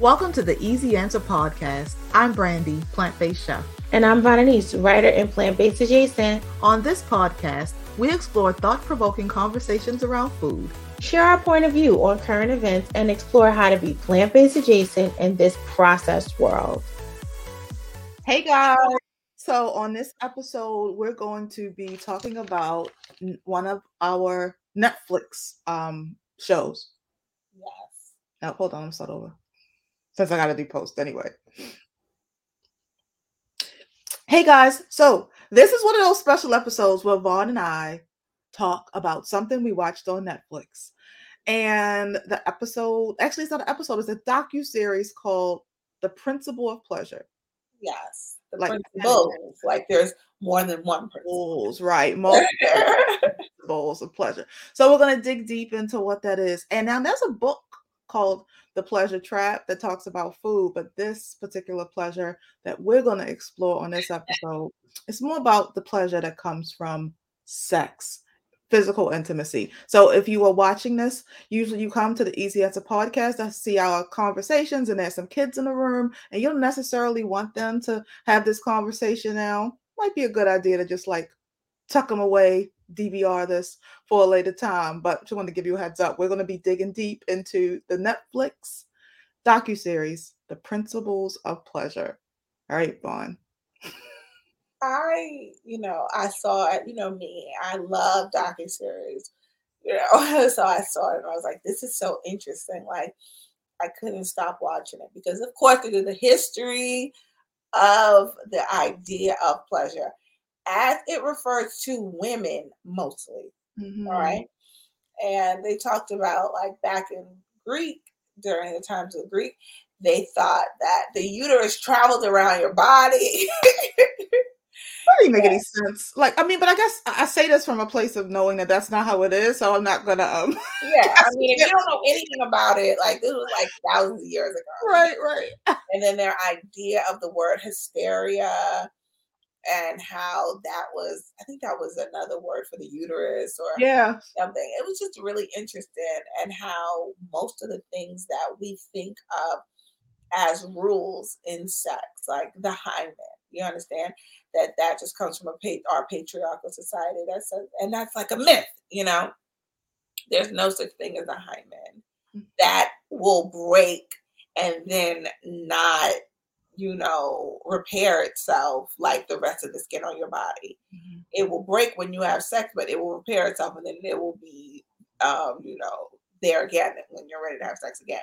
Welcome to the Easy Answer Podcast. I'm Brandy, plant based chef. And I'm Vananise, writer and plant based adjacent. On this podcast, we explore thought provoking conversations around food, share our point of view on current events, and explore how to be plant based adjacent in this processed world. Hey guys. So, on this episode, we're going to be talking about one of our Netflix um, shows. Yes. Now, hold on, I'm start over since I got to do post anyway. Hey guys, so this is one of those special episodes where Vaughn and I talk about something we watched on Netflix. And the episode, actually, it's not an episode, it's a docu series called The Principle of Pleasure. Yes, the like principles. Like there's more than one principle. Right, multiple principles of pleasure. So we're going to dig deep into what that is. And now there's a book called The Pleasure Trap that talks about food, but this particular pleasure that we're going to explore on this episode is more about the pleasure that comes from sex physical intimacy. So if you are watching this, usually you come to the Easy Answer podcast to see our conversations, and there's some kids in the room, and you don't necessarily want them to have this conversation now. Might be a good idea to just like tuck them away, DVR this for a later time. But just want to give you a heads up. We're going to be digging deep into the Netflix docu series, The Principles of Pleasure. All right, Vaughn. I, you know, I saw it, you know, me, I love docu series, you know, so I saw it and I was like, this is so interesting. Like, I couldn't stop watching it because, of course, the history of the idea of pleasure as it refers to women mostly. Mm-hmm. All right. And they talked about like back in Greek, during the times of Greek, they thought that the uterus traveled around your body. That didn't make any sense. Like, I mean, but I guess I say this from a place of knowing that that's not how it is, so I'm not gonna. um Yeah, I mean, if you don't know anything about it, like this was like thousands of years ago, right? Right. And then their idea of the word hysteria and how that was i think that was another word for the uterus or yeah something it was just really interesting and how most of the things that we think of as rules in sex like the hymen you understand that that just comes from a our patriarchal society. That's a, and that's like a myth, you know. There's no such thing as a hymen mm. that will break and then not, you know, repair itself like the rest of the skin on your body. Mm-hmm. It will break when you have sex, but it will repair itself and then it will be, um, you know, there again when you're ready to have sex again.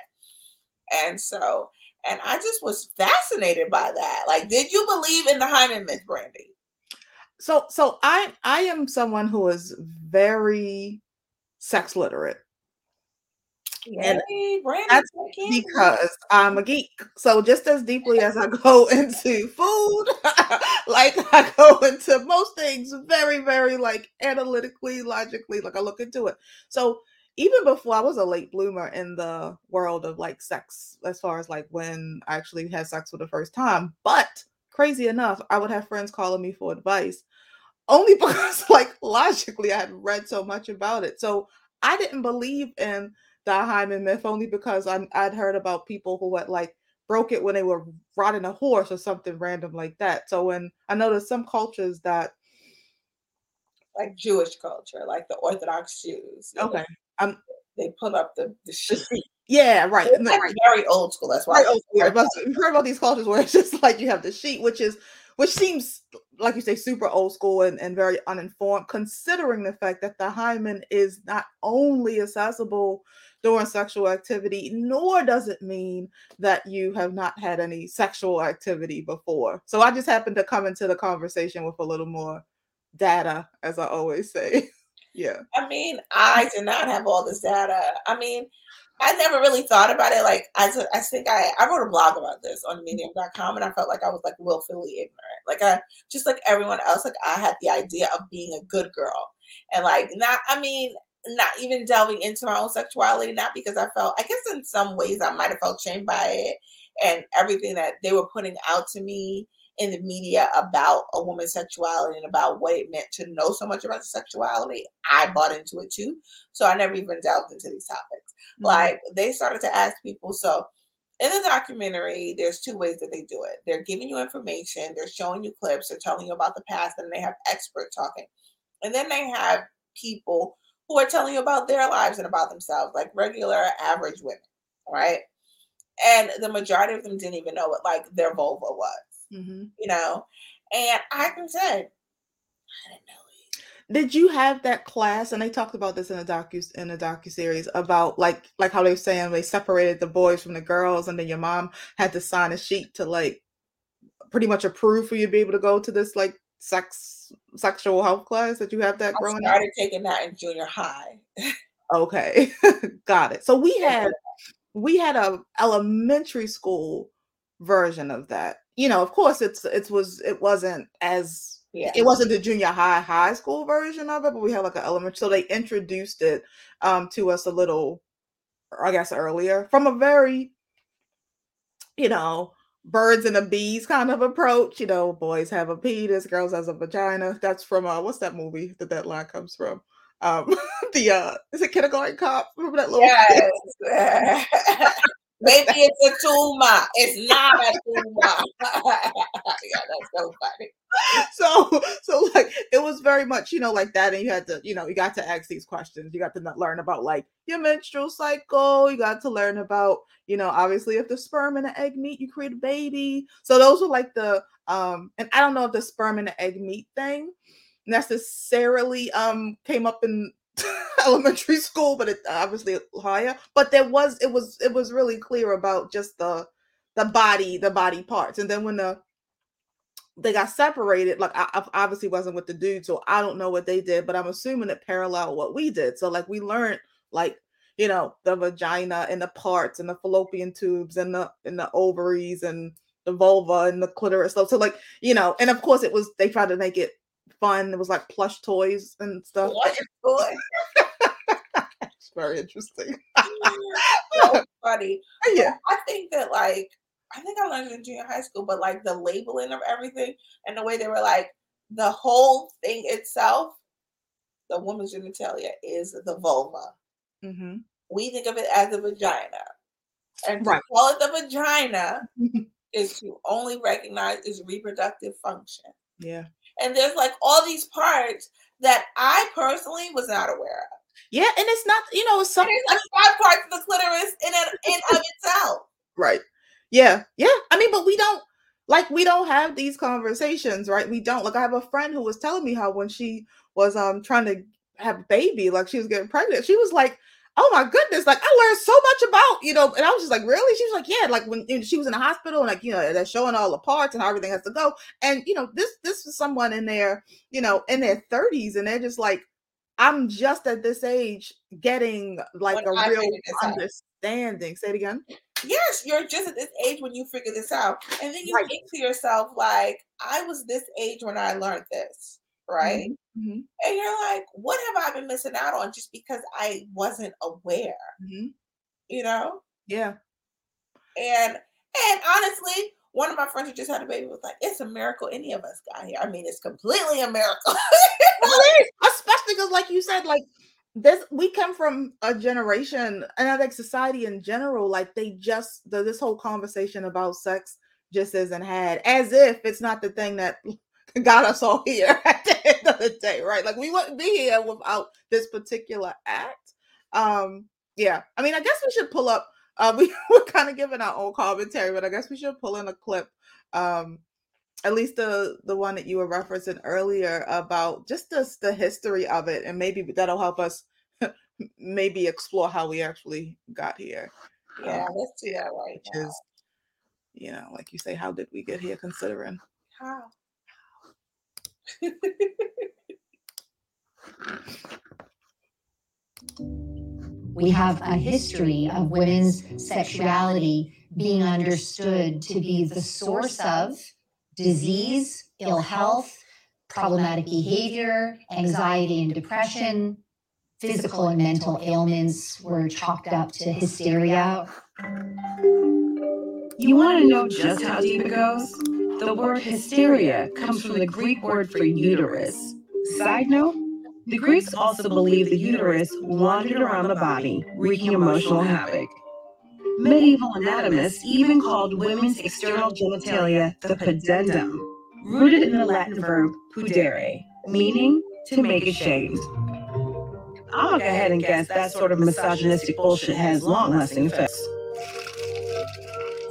And so and I just was fascinated by that. Like, did you believe in the hymen myth, Brandy? So, so I I am someone who is very sex literate. Brandy, that's because I'm a geek. So just as deeply as I go into food, like I go into most things very, very like analytically, logically, like I look into it. So even before I was a late bloomer in the world of like sex, as far as like when I actually had sex for the first time. But crazy enough, I would have friends calling me for advice only because like logically I had read so much about it. So I didn't believe in the hymen myth only because I, I'd heard about people who had like broke it when they were riding a horse or something random like that. So when I know there's some cultures that like Jewish culture, like the Orthodox Jews. Okay. Um, they put up the, the sheet. Yeah, right. It's like very old school. That's why. Old school. But we've heard about these cultures where it's just like you have the sheet, which is which seems like you say super old school and, and very uninformed, considering the fact that the hymen is not only accessible during sexual activity, nor does it mean that you have not had any sexual activity before. So I just happened to come into the conversation with a little more data, as I always say. yeah. I mean, I did not have all this data. I mean, I never really thought about it. Like, I, I think I, I wrote a blog about this on mm-hmm. medium.com and I felt like I was like willfully ignorant. Like, I, just like everyone else, like, I had the idea of being a good girl. And like, not, I mean, not even delving into my own sexuality, not because I felt, I guess in some ways I might have felt shamed by it and everything that they were putting out to me in the media about a woman's sexuality and about what it meant to know so much about sexuality, I bought into it too. So I never even delved into these topics. Mm-hmm. Like they started to ask people, so in the documentary, there's two ways that they do it. They're giving you information, they're showing you clips, they're telling you about the past, and they have expert talking. And then they have people who are telling you about their lives and about themselves, like regular average women, right? And the majority of them didn't even know what like their vulva was, mm-hmm. you know. And I can say, I didn't know did you have that class and they talked about this in a docu in a docu series about like like how they were saying they separated the boys from the girls and then your mom had to sign a sheet to like pretty much approve for you to be able to go to this like sex sexual health class that you have that I growing started up? taking that in junior high okay got it so we had we had a elementary school version of that you know of course it's it was it wasn't as yeah. It wasn't the junior high high school version of it, but we had like an elementary. So they introduced it um, to us a little, I guess, earlier from a very, you know, birds and the bees kind of approach. You know, boys have a penis, girls has a vagina. That's from uh, what's that movie that that line comes from? Um, the uh, is it Kindergarten Cop? Remember that little? Yes. Maybe it's a tumor. It's not a tumor. yeah, that's so funny. So, so like it was very much, you know, like that, and you had to, you know, you got to ask these questions. You got to learn about like your menstrual cycle. You got to learn about, you know, obviously if the sperm and the egg meet, you create a baby. So those were like the, um, and I don't know if the sperm and the egg meet thing necessarily um came up in elementary school, but it obviously higher. But there was it was it was really clear about just the the body, the body parts. And then when the they got separated, like I, I obviously wasn't with the dude, so I don't know what they did, but I'm assuming it paralleled what we did. So like we learned like you know the vagina and the parts and the fallopian tubes and the and the ovaries and the vulva and the clitoris. So, so like you know, and of course it was they tried to make it fun. It was like plush toys and stuff. Plush toys. it's very interesting. so funny. Yeah. I think that like I think I learned in junior high school, but like the labeling of everything and the way they were like the whole thing itself, the woman's genitalia is the vulva. Mm-hmm. We think of it as a vagina. And to call it the vagina is to only recognize its reproductive function. Yeah. And there's like all these parts that I personally was not aware of. Yeah, and it's not, you know, it's something like five parts of the clitoris in and in of itself. Right. Yeah. Yeah. I mean, but we don't like we don't have these conversations, right? We don't. Like I have a friend who was telling me how when she was um trying to have a baby, like she was getting pregnant, she was like, oh my goodness, like I learned so much about, you know, and I was just like, really? She was like, yeah, like when you know, she was in the hospital and like, you know, they're showing all the parts and how everything has to go. And you know, this this was someone in their, you know, in their 30s, and they're just like, I'm just at this age getting like when a I real understanding. Say it again. Yes, you're just at this age when you figure this out. And then you right. think to yourself, like, I was this age when I learned this, right? Mm-hmm. mm-hmm. And you're like, what have I been missing out on just because I wasn't aware? Mm-hmm. You know? Yeah. And and honestly, one of my friends who just had a baby was like, "It's a miracle any of us got here." I mean, it's completely a miracle. Especially because, like you said, like this, we come from a generation, and I think society in general, like they just the, this whole conversation about sex just isn't had, as if it's not the thing that got us all here at the end of the day, right? Like we wouldn't be here without this particular act. Um, yeah, I mean, I guess we should pull up. Uh, we were kind of giving our own commentary, but I guess we should pull in a clip. Um, at least the the one that you were referencing earlier about just the, the history of it, and maybe that'll help us maybe explore how we actually got here. Yeah, um, let's do that right now. Is, you know, like you say, how did we get here? Considering how. We have a history of women's sexuality being understood to be the source of disease, ill health, problematic behavior, anxiety and depression, physical and mental ailments were chalked up to hysteria. You want to know just how deep it goes? The word hysteria comes from the Greek word for uterus. Side note, the Greeks also believed the uterus wandered around the body, wreaking emotional havoc. Medieval anatomists even called women's external genitalia the pudendum, rooted in the Latin verb pudere, meaning to make ashamed. Gonna go ahead and guess that sort of misogynistic bullshit has long lasting effects.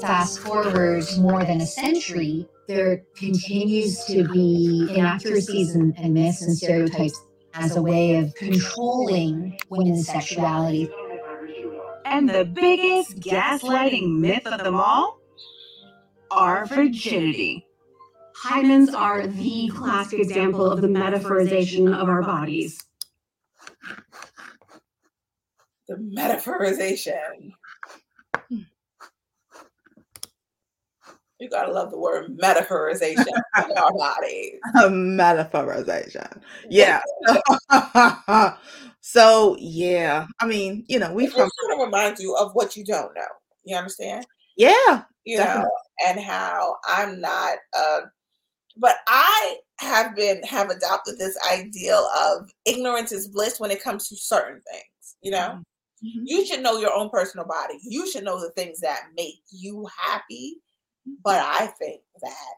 Fast forward more than a century, there continues to be inaccuracies and, and myths and stereotypes as a way of controlling women's sexuality. And the biggest gaslighting myth of them all? Our virginity. Hymens are the classic example of the metaphorization of our bodies. The metaphorization. You gotta love the word metaphorization of our bodies. Metaphorization. Yeah. so yeah, I mean, you know, we've just come. sort of reminds you of what you don't know. You understand? Yeah, You Definitely. know, and how I'm not uh but I have been have adopted this ideal of ignorance is bliss when it comes to certain things, you know? Mhm. You should know your own personal body. You should know the things that make you happy. But I think that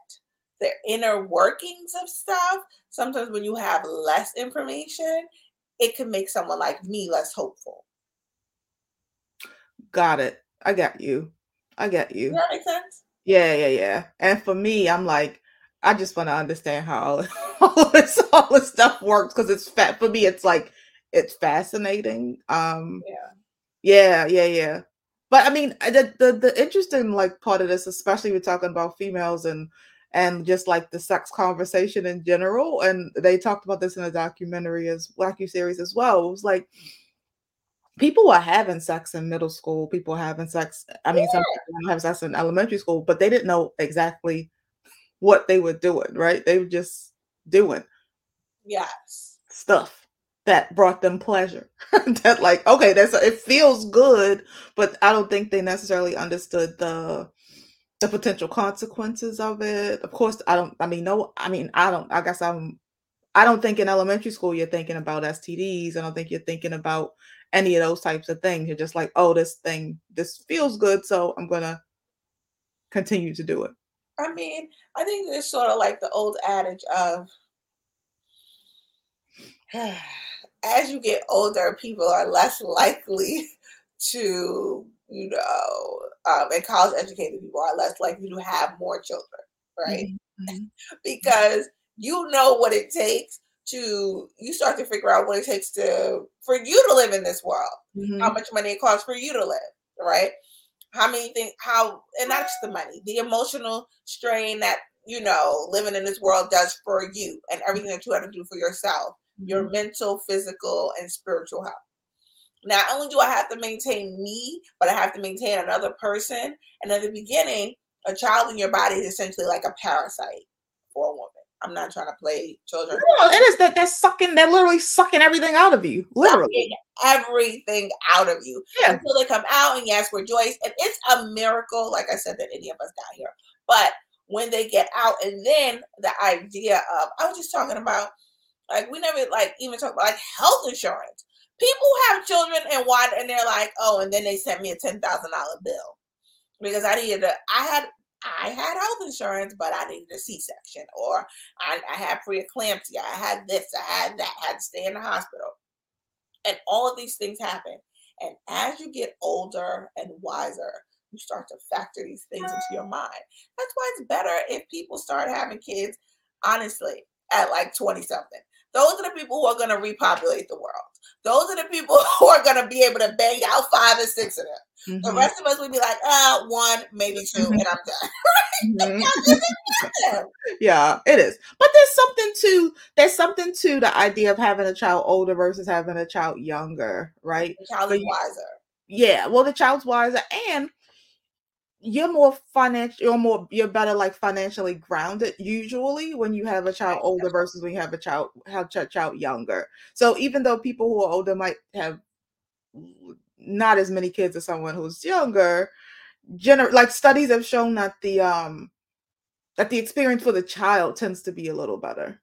the inner workings of stuff, sometimes when you have less information, it can make someone like me less hopeful. got it. I got you. I got you. Does that make sense? Yeah, yeah, yeah. And for me, I'm like, I just want to understand how all, all this all this stuff works because it's fat for me. It's like it's fascinating. Um, Yeah. yeah, yeah, yeah. But I mean, uh, the the the interesting like part of this, especially we're talking about females and and just like the sex conversation in general. And they talked about this in a documentary as Wacky series as well. It was like people were having sex in middle school, people having sex. I mean, some people have sex in elementary school, but they didn't know exactly what they were doing, right? They were just doing Yes. stuff that brought them pleasure. that like, okay, that's it feels good, but I don't think they necessarily understood the the potential consequences of it. Of course, I don't I mean no I mean I don't I guess I'm I don't think in elementary school you're thinking about STDs. I don't think you're thinking about any of those types of things. You're just like, oh, this thing this feels good, so I'm gonna continue to do it. I mean, I think it's sort of like the old adage of as you get older, people are less likely to, you know, um, and college educated people are less likely to have more children, right? Mhm. Because you know what it takes to, you start to figure out what it takes to, for you to live in this world, Mhm. how much money it costs for you to live, right? How many things, how, and not just the money, the emotional strain that, you know, living in this world does for you and everything that you have to do for yourself your mental, physical, and spiritual health. Not only do I have to maintain me, but I have to maintain another person. And at the beginning, a child in your body is essentially like a parasite for a woman. I'm not trying to play children. No, it is that they're sucking, they're literally sucking everything out of you. Literally. Sucking everything out of you Yeah. until they come out and yes, rejoice. And it's a miracle, like I said, that any of us got here. But when they get out, and then the idea of I was just talking about like we never like even talk about like health insurance. People have children and why and they're like, oh, and then they sent me a ten thousand dollar bill because I needed a I had I had health insurance, but I needed a C section or I, I had preeclampsia, I had this, I had that, I had to stay in the hospital. And all of these things happen. And as you get older and wiser, you start to factor these things into your mind. That's why it's better if people start having kids, honestly, at like 20 something. Those are the people who are going to repopulate the world. Those are the people who are going to be able to bang out five and six of them. The Mhm. rest of us would be like, uh, one, maybe 2 and I'm done. Mhm. Yeah. yeah, it is. But there's something to there's something to the idea of having a child older versus having a child younger, right? The child is wiser. Yeah, well, the child's wiser and you're more financial you're more you're better like financially grounded usually when you have a child older versus when you have a child have a child younger so even though people who are older might have not as many kids as someone who's younger gener- like studies have shown that the um that the experience for the child tends to be a little better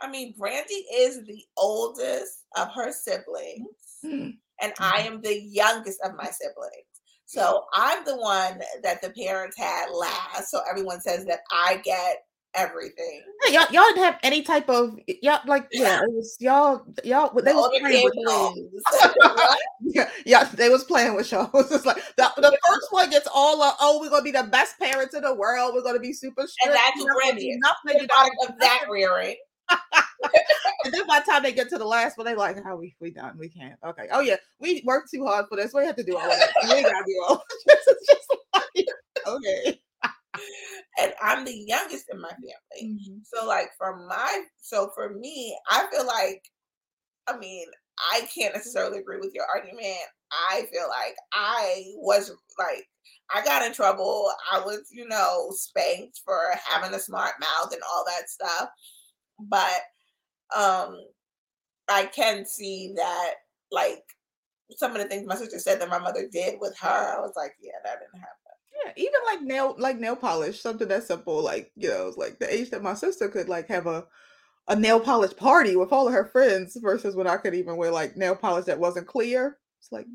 I mean, Brandy is the oldest of her siblings. Mm. and I am the youngest of my siblings. So I'm the one that the parents had last. So everyone says that I get everything. Yeah, y'all, y'all didn't have any type of y'all like yeah, it was y'all y'all they The was playing with y'all. yeah, yeah, they was playing with y'all. It's like the, the first one gets all of oh, we're gonna be the best parents in the world. We're gonna be super strict. and that's you're what not gonna Brandy do is. nothing. The You're not product gonna of do that rearing. And then by the time they get to the last one, they like, "How we we done? We can't." Okay. Oh yeah, we worked too hard for this. We have to do all of that. We gotta do all. this is just like okay. And I'm the youngest in my family. Mm-hmm. So like for my so for me, I feel like I mean, I can't necessarily agree with your argument. I feel like I was like I got in trouble. I was, you know, spanked for having a smart mouth and all that stuff. But um I can see that like some of the things my sister said that my mother did with her, I was like, yeah, that didn't happen. Yeah, even like nail like nail polish, something that simple, like you know, like the age that my sister could like have a a nail polish party with all of her friends versus when I could even wear like nail polish that wasn't clear. It's like.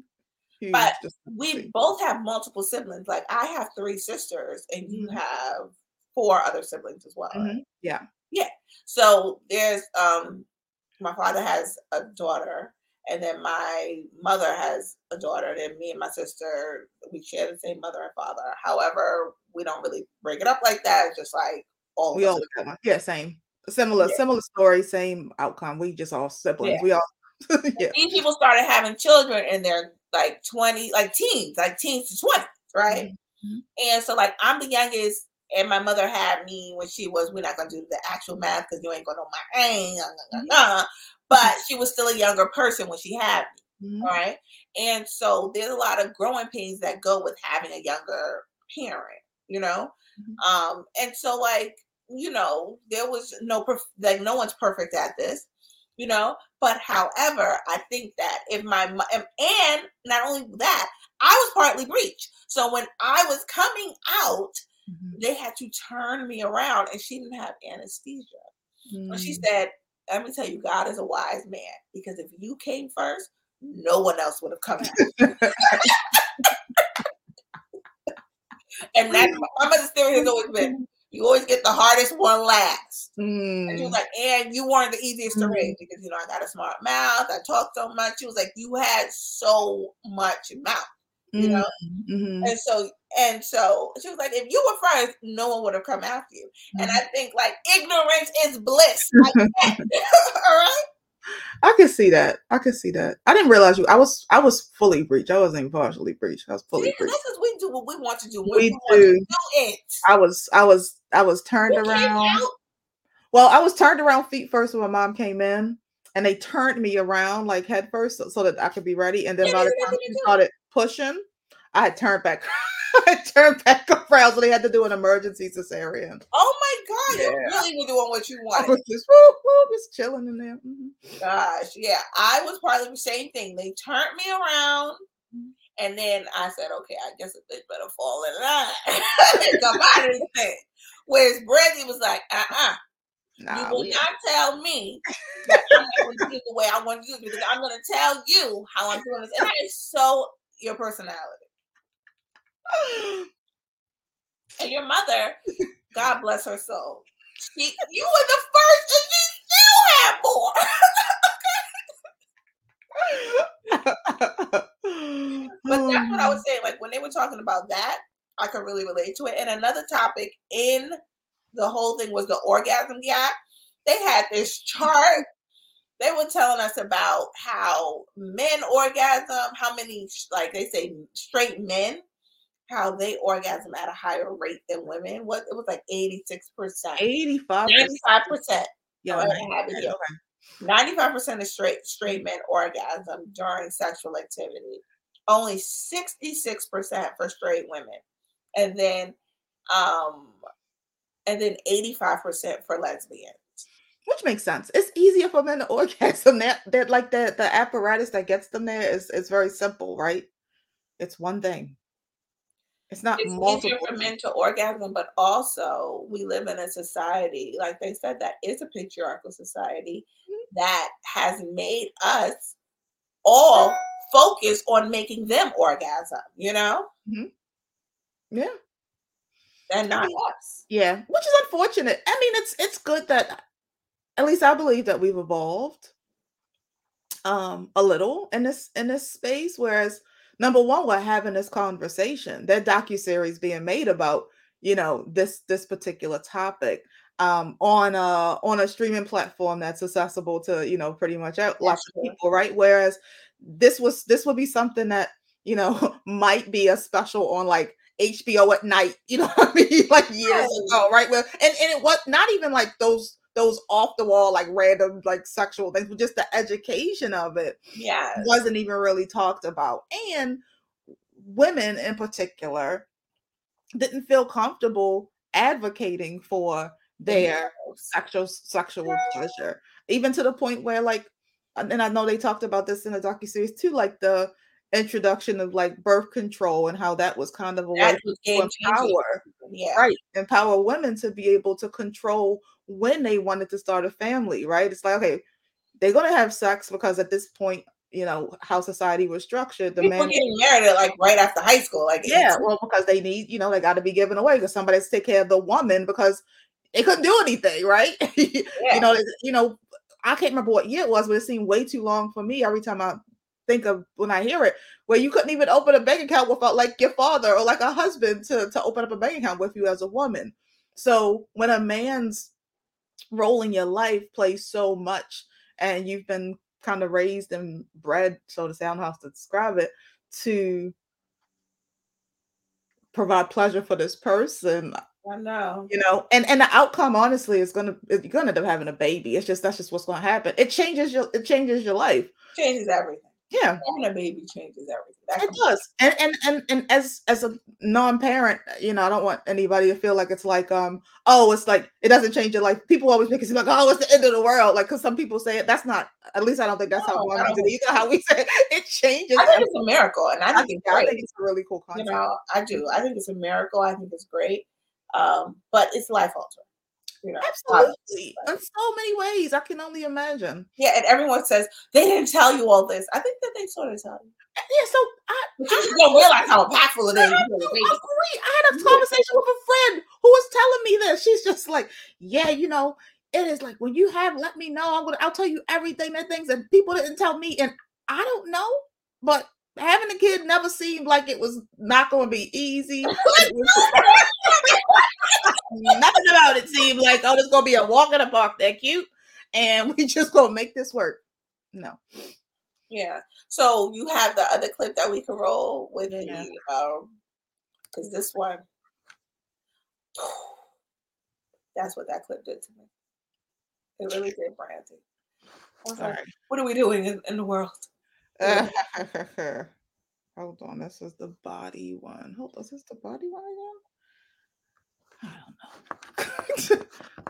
But we both have multiple siblings. Like I have three sisters, and you Mhm. have four other siblings as well. right? Mhm, Yeah. So there's um, my father has a daughter, and then my mother has a daughter. And then me and my sister, we share the same mother and father. However, we don't really break it up like that. It's just like all We all. Yeah, same. Similar, Yeah. similar story, same outcome. We just all siblings. Yeah. We all yeah. These people started having children, and they're like twenty, like teens, like teens to twenty, right? Mhm. And so, like, I'm the youngest, and my mother had me when she was. We're not gonna do the actual math because you ain't gonna know my age, uh, but she was still a younger person when she had me, Mhm. all right? And so, there's a lot of growing pains that go with having a younger parent, you know. Mhm. Um, and so, like, you know, there was no perf- like no one's perfect at this, you know. But however, I think that if my and- and not only that, I was partly breech. So when I was coming out, Mhm. they had to turn me around, and she didn't have anesthesia. So she Mm. said, "Let me tell you, God is a wise man because if you came first, no one else would have come and that's my mother's theory has always been: you always get the hardest one last. And she was Mm. like, and you weren't the easiest to raise because you know I got a smart mouth. I talk so much. She was like, you had so much mouth, you know. Mhm. And so and so she was like, if you were first, no one would have come after you. And Mm-hmm. I think like ignorance is bliss. All right. I can see that. I can see that. I didn't realize you. I was. I was fully breached. I wasn't partially breached. I was fully and breached. that's because we do what we want to do. when We do. do it. I was. I was. I was turned came around. Well, I was turned around feet first when my mom came in, and they turned me around like head first so, so that I could be ready. And then Yeah, by the time she started pushing, I had turned back. I turned back around, so they had to do an emergency cesarean. Oh my God, you Yeah. really were doing what you I wanted. was just, woo, woo, just chilling in there. Mhm. Gosh, yeah. I was part of the same thing. They turned me around. And then I said, okay, I guess they better fall in line and come out of this thing. Whereas Brandy was like, uh uh you Nah, will we- not tell me that I'm going to do the way I want you to do it because I'm going to tell you how I'm doing this. And that is so your personality. And your mother, God bless her soul, she, you were the first and she still had more. But that's what I was oh. saying. Like when they were talking about that, I could really relate to it. And another topic in the whole thing was the orgasm gap. They had this chart. They were telling us about how men orgasm, how many, like they say, straight men, how they orgasm at a higher rate than women. What it was like eighty six percent, 85 ninety five percent. Yeah, Oh, I nice. have it here. Okay. 95% of straight straight men orgasm during sexual activity. Only 66% for straight women. And then um and then 85% for lesbians. Which makes sense. It's easier for men to orgasm. That that like the the apparatus that gets them there is is very simple, right? It's one thing. It's not It's easier multiple. for men to orgasm, but also we live in a society, like they said, that is a patriarchal society Mhm. that has made us all focus on making them orgasm, you know? Yeah. And not us. Yeah, which is unfortunate. I mean, it's it's good that at least I believe that we've evolved um a little in this in this space. Whereas number one, we're having this conversation. That docu-series being made about, you know, this this particular topic um on a on a streaming platform that's accessible to, you know, pretty much out lots of people, right? Whereas this was this would be something that, you know, might be a special on like HBO at night, you know what I mean? Like years ago, right? Well, and, and it was not even like those those off the wall, like random like sexual things, but just the education of it Yeah. wasn't even really talked about. And women in particular didn't feel comfortable advocating for their sexual sexual pleasure, even to the point where like, and I know they talked about this in the docu series too, like the introduction of like birth control and how that was kind of a way to was game changing. empower Yeah. right empower women to be able to control when they wanted to start a family right? It's like okay they're going to have sex because at this point you know how society was structured the People man getting married like right after high school. Like yeah well because they need you know they got to be given away because somebody has to take care of the woman because they couldn't do anything right? You know you know i can't remember what year it was but it seemed way too long for me every time i think of when i hear it where you couldn't even open a bank account without uh, like your father or like a husband to to open up a bank account with you as a woman. So when a man's role in your life plays so much and you've been kind of raised and bred so to say i don't know how to describe it to provide pleasure for this person uh, I know. you know and and the outcome honestly is gonna you're gonna end up having a baby it's just that's just what's gonna happen it changes your it changes your life Changes everything. Yeah Having a baby changes everything. That it does and and and, and as as a non-parent you know i don't want anybody to feel like it's like um oh it's like it doesn't change your life people always make it seem like oh it's the end of the world like because some people say it that's not at least i don't think that's how No, one I means it don't. either how we say it, it changes I think everything. it's a miracle, and I I think think, it's I think it's a really cool You concept know, I do. I think it's a miracle. I think it's great. Um, but it's life altering. You know, absolutely in so many ways i can only imagine Yeah, and everyone says they didn't tell you all this. I think that they sort of tell you. Eh, yeah so i But you just don't realize how impactful it is. I agree. I had a conversation with a friend who was telling me that she's just like, yeah, you know, it is like when you have let me know, I'm gonna I'll tell you everything that things and people didn't tell me, and I don't know, but having a kid never seemed like it was not gonna be easy. Nothing about it seemed like, oh, it's gonna be a walk in the park, they're cute, and we just gonna make this work. No. Yeah. So you have the other clip that we can roll with Yeah. the um because this one that's what that clip did to me. It really did, Brandy. Like, right. what are we doing in, in the world? Uh, hold on, this is the body one. Hold on, is this the body one again? I don't know.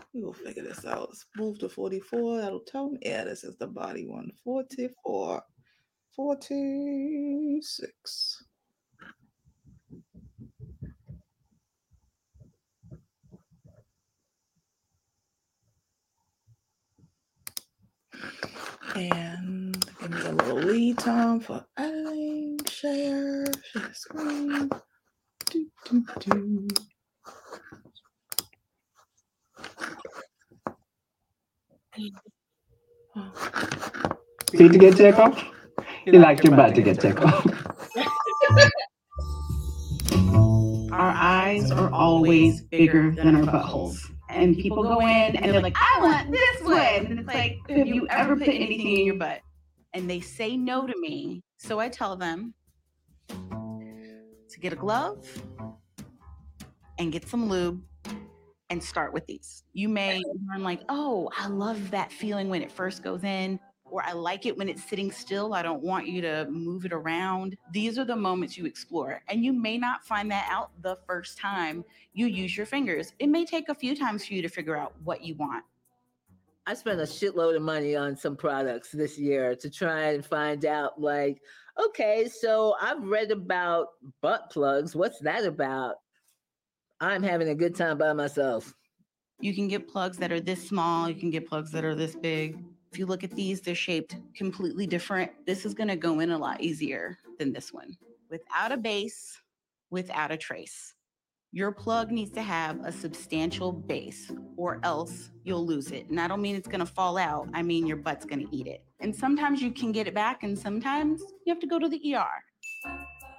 we will figure this out. Let's move to 44. That'll tell me. Yeah, this is the body one. 44. 46. And little time for editing, share, share screen. Do, do, do. Oh, Need to get tickled? You like your butt to get tickled. Our eyes are always bigger than our buttholes. And people go in and they're like, I want this one. And it's like, have you ever put anything in your butt? And they say no to me. So I tell them to get a glove and get some lube and start with these. You may learn, like, oh, I love that feeling when it first goes in, or I like it when it's sitting still. I don't want you to move it around. These are the moments you explore. And you may not find that out the first time you use your fingers. It may take a few times for you to figure out what you want. I spent a shitload of money on some products this year to try and find out like, okay, so I've read about butt plugs. What's that about? I'm having a good time by myself. You can get plugs that are this small, you can get plugs that are this big. If you look at these, they're shaped completely different. This is going to go in a lot easier than this one. Without a base, without a trace. Your plug needs to have a substantial base or else you'll lose it. And I don't mean it's to fall out. I mean your butt's to eat it. And sometimes you can get it back and sometimes you have to go to the ER.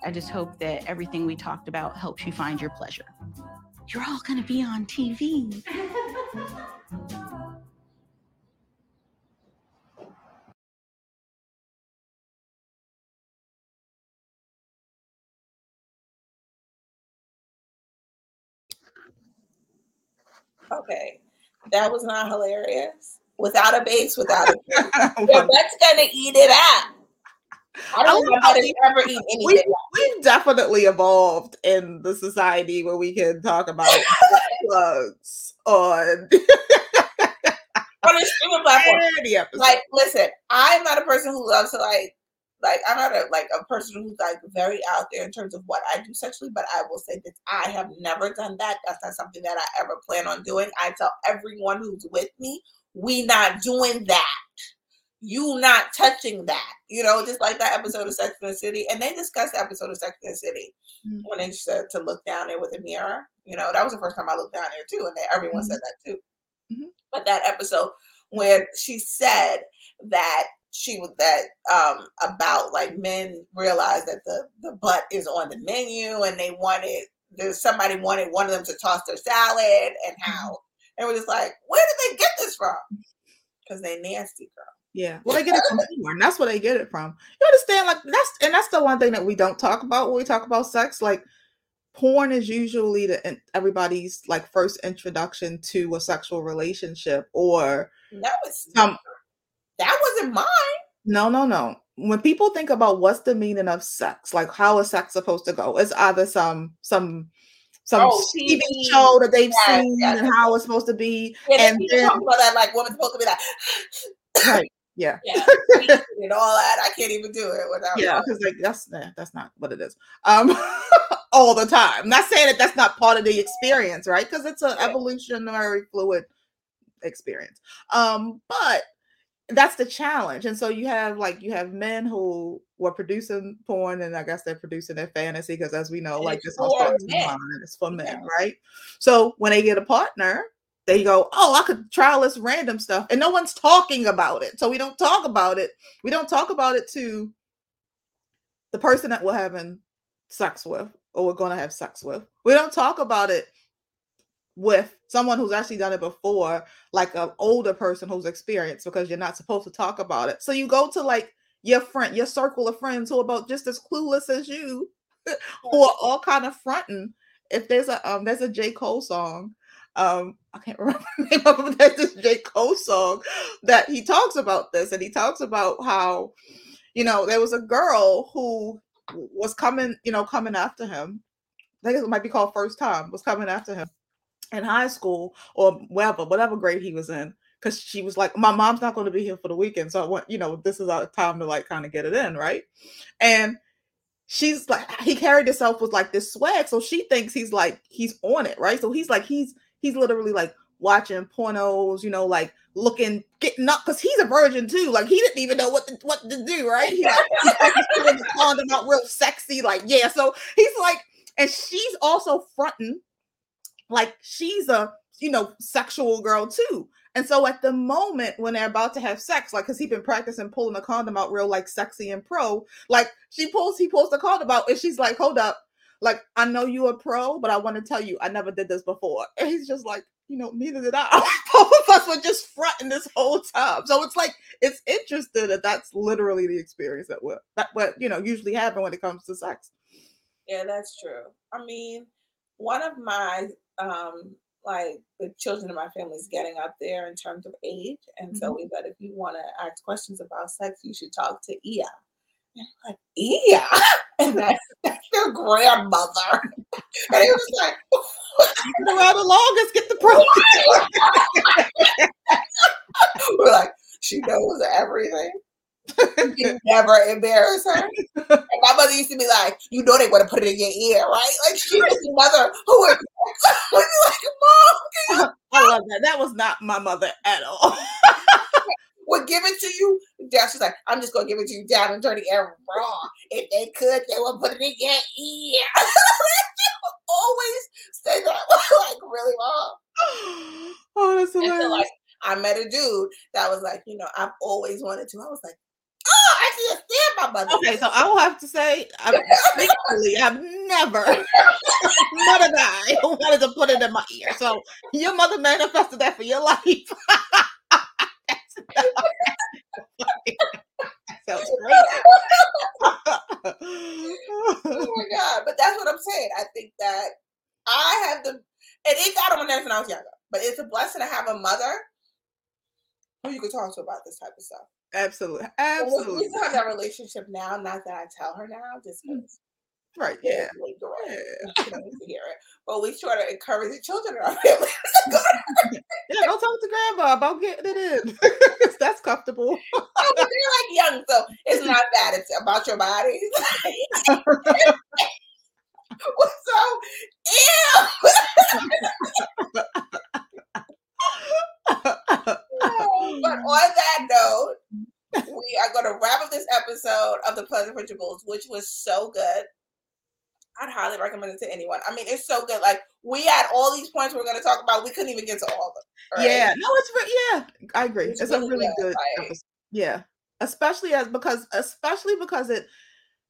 I just hope that everything we talked about helps you find your pleasure. You're all to be on TV. Okay, that was not hilarious. Without a base, without a base. Butt's gonna eat it up. I don't know how to ever eat we, anything. we've definitely evolved in the society where we can talk about plugs on on a streaming platform. Like, listen, I'm not a person who loves to like, like I'm not a like a person who's like very out there in terms of what I do sexually. But I will say that I have never done that. That's not something that I ever plan on doing. I tell everyone who's with me, we not doing that. You not touching that. You know, just like that episode of Sex and the City, and they discussed the episode of Sex and the City Mhm. when they said to look down there with a mirror. You know, that was the first time I looked down there too, and they, everyone said that too. Mhm. But that episode where she said that she was that um about like men realized that the the butt is on the menu and they wanted there's somebody wanted one of them to toss their salad and how and we're just like where did they get this from because they nasty girl Yeah. Well, they get it from porn. That's where they get it from. You understand? Like that's and that's the one thing that we don't talk about when we talk about sex. Like porn is usually the everybody's like first introduction to a sexual relationship or that was some that wasn't mine no no no. When people think about what's the meaning of sex, like how is sex supposed to go, it's either some some some Oh, TV show that they've Yes, seen yes, and how it's supposed to be. yeah, and then talk about that like woman's supposed to be like right, yeah. yeah and all that i can't even do it without Yeah, because like that's nah, that's not what it is. Um, all the time. not saying that that's not part of the experience, right? Because it's an evolutionary fluid experience. Um, but that's the challenge. And so you have like you have men who were producing porn, and I guess they're producing their fantasy because, as we know, And like this all for starts men. It's for men, Yeah. right? So when they get a partner, they go, "Oh, I could try all this random stuff," and no one's talking about it. So we don't talk about it. We don't talk about it to the person that we're having sex with or we're going to have sex with. We don't talk about it with someone who's actually done it before, like an older person who's experienced, because you're not supposed to talk about it. So you go to like your friend, your circle of friends who are about just as clueless as you, who are all kind of fronting. If there's a um, there's a J Cole song, um, I can't remember the name of it. There's J Cole song that he talks about this, and he talks about how, you know, there was a girl who was coming, you know, coming after him. I think it might be called first time was coming after him in high school or wherever, whatever grade he was in. Because she was like, My mom's not going to be here for the weekend. So I want, you know, this is our time to like kind of get it in, right? And she's like, he carried himself with like this swag. So she thinks he's like, he's on it, right? So he's like, he's he's literally like watching pornos, you know, like looking, getting up because he's a virgin too. Like he didn't even know what to, what to do, right? He like, he's like, he's putting out real sexy, like yeah. So he's like, and she's also fronting like she's a you know sexual girl too. And so at the moment when they're about to have sex, like because he's been practicing pulling the condom out real like sexy and pro, like she pulls, he pulls the condom out, and she's like, "Hold up, like I know you a pro, but I want to tell you I never did this before." And he's just like, "You know, neither did I." Both of us were just fronting this whole time. So it's like it's interesting that that's literally the experience that we're that what you know usually happen when it comes to sex. Yeah, that's true. I mean, one of my um like the children in my family is getting up there in terms of age, and so we thought if you want to ask questions about sex, you should talk to Ia. And I'm like Ia, and that's, that's your grandmother, and he was like, Get around the longest, get the pro. we're like, she knows everything. You never embarrass her. And my mother used to be like, you know they want to put it in your ear, right? Like she was the mother who would, like, Mom, I love that. That was not my mother at all. would give it to you. Dad, she's like, I'm just gonna give it to you down and dirty and raw. If they could, they would put it in your ear. always say that like really wrong. Oh, that's hilarious. so like I met a dude that was like, you know, I've always wanted to. I was like, oh, I can't stand my mother. Okay, so I will have to say, I'm, I've never a guy who wanted to put it in my ear. So your mother manifested that for your life. That's that sounds great. oh my god! But that's what I'm saying. I think that I have the, and it got on my nerves when I was younger. But it's a blessing to have a mother who you could talk to about this type of stuff. Absolutely, we- absolutely. We still have that relationship now. Not that I tell her now, just mm. because Right? yeah, Yeah. Yeah. she don't need to hear it. But we try to encourage the children in our family. Yeah, go talk to grandma about getting it in. That's comfortable. Oh, but they're like young, so it's not bad. It's about your body. so, ew. But on that note, we are going to wrap up this episode of the Pleasure Principles, which was so good. I'd highly recommend it to anyone. I mean, it's so good. Like we had all these points we are going to talk about. We couldn't even get to all of them. right? Yeah, no, it's re- yeah, I agree. It's It's, a really really good, good, like- episode. Yeah, especially as because especially because it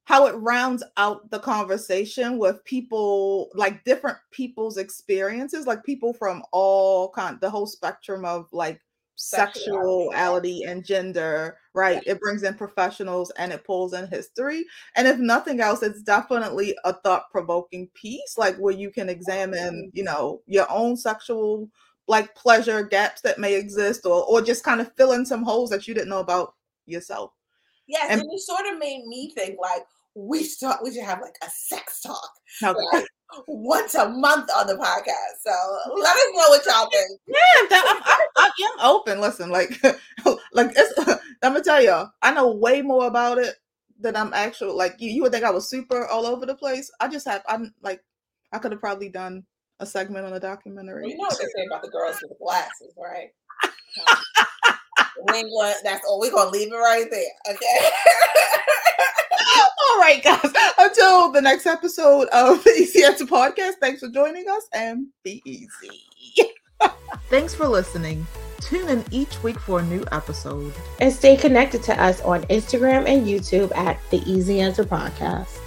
how it rounds out the conversation with people like different people's experiences, like people from all kind, the whole spectrum of like Sexuality, and gender. Right, it brings in professionals and it pulls in history. And if nothing else, it's definitely a thought provoking piece, like where you can examine, you know, your own sexual like pleasure gaps that may exist or or just kind of fill in some holes that you didn't know about yourself. Yes, And- and it sort of made me think like we start. We should have like a sex talk Now, like, once a month on the podcast. So let us know what y'all think. yeah, that, I'm, I'm, I'm, open. Listen, like, like it's, I'm gonna tell y'all, I know way more about it than I'm actual. Like, you, you would think I was super all over the place. I just have, I'm like, I could have probably done a segment on a documentary. You know what they say about the girls with the glasses, right? we going, that's all. We're gonna leave it right there. Okay. All right, guys. Until the next episode of the Easy Answer Podcast, thanks for joining us and be easy. thanks for listening. Tune in each week for a new episode. And stay connected to us on Instagram and YouTube at the Easy Answer Podcast.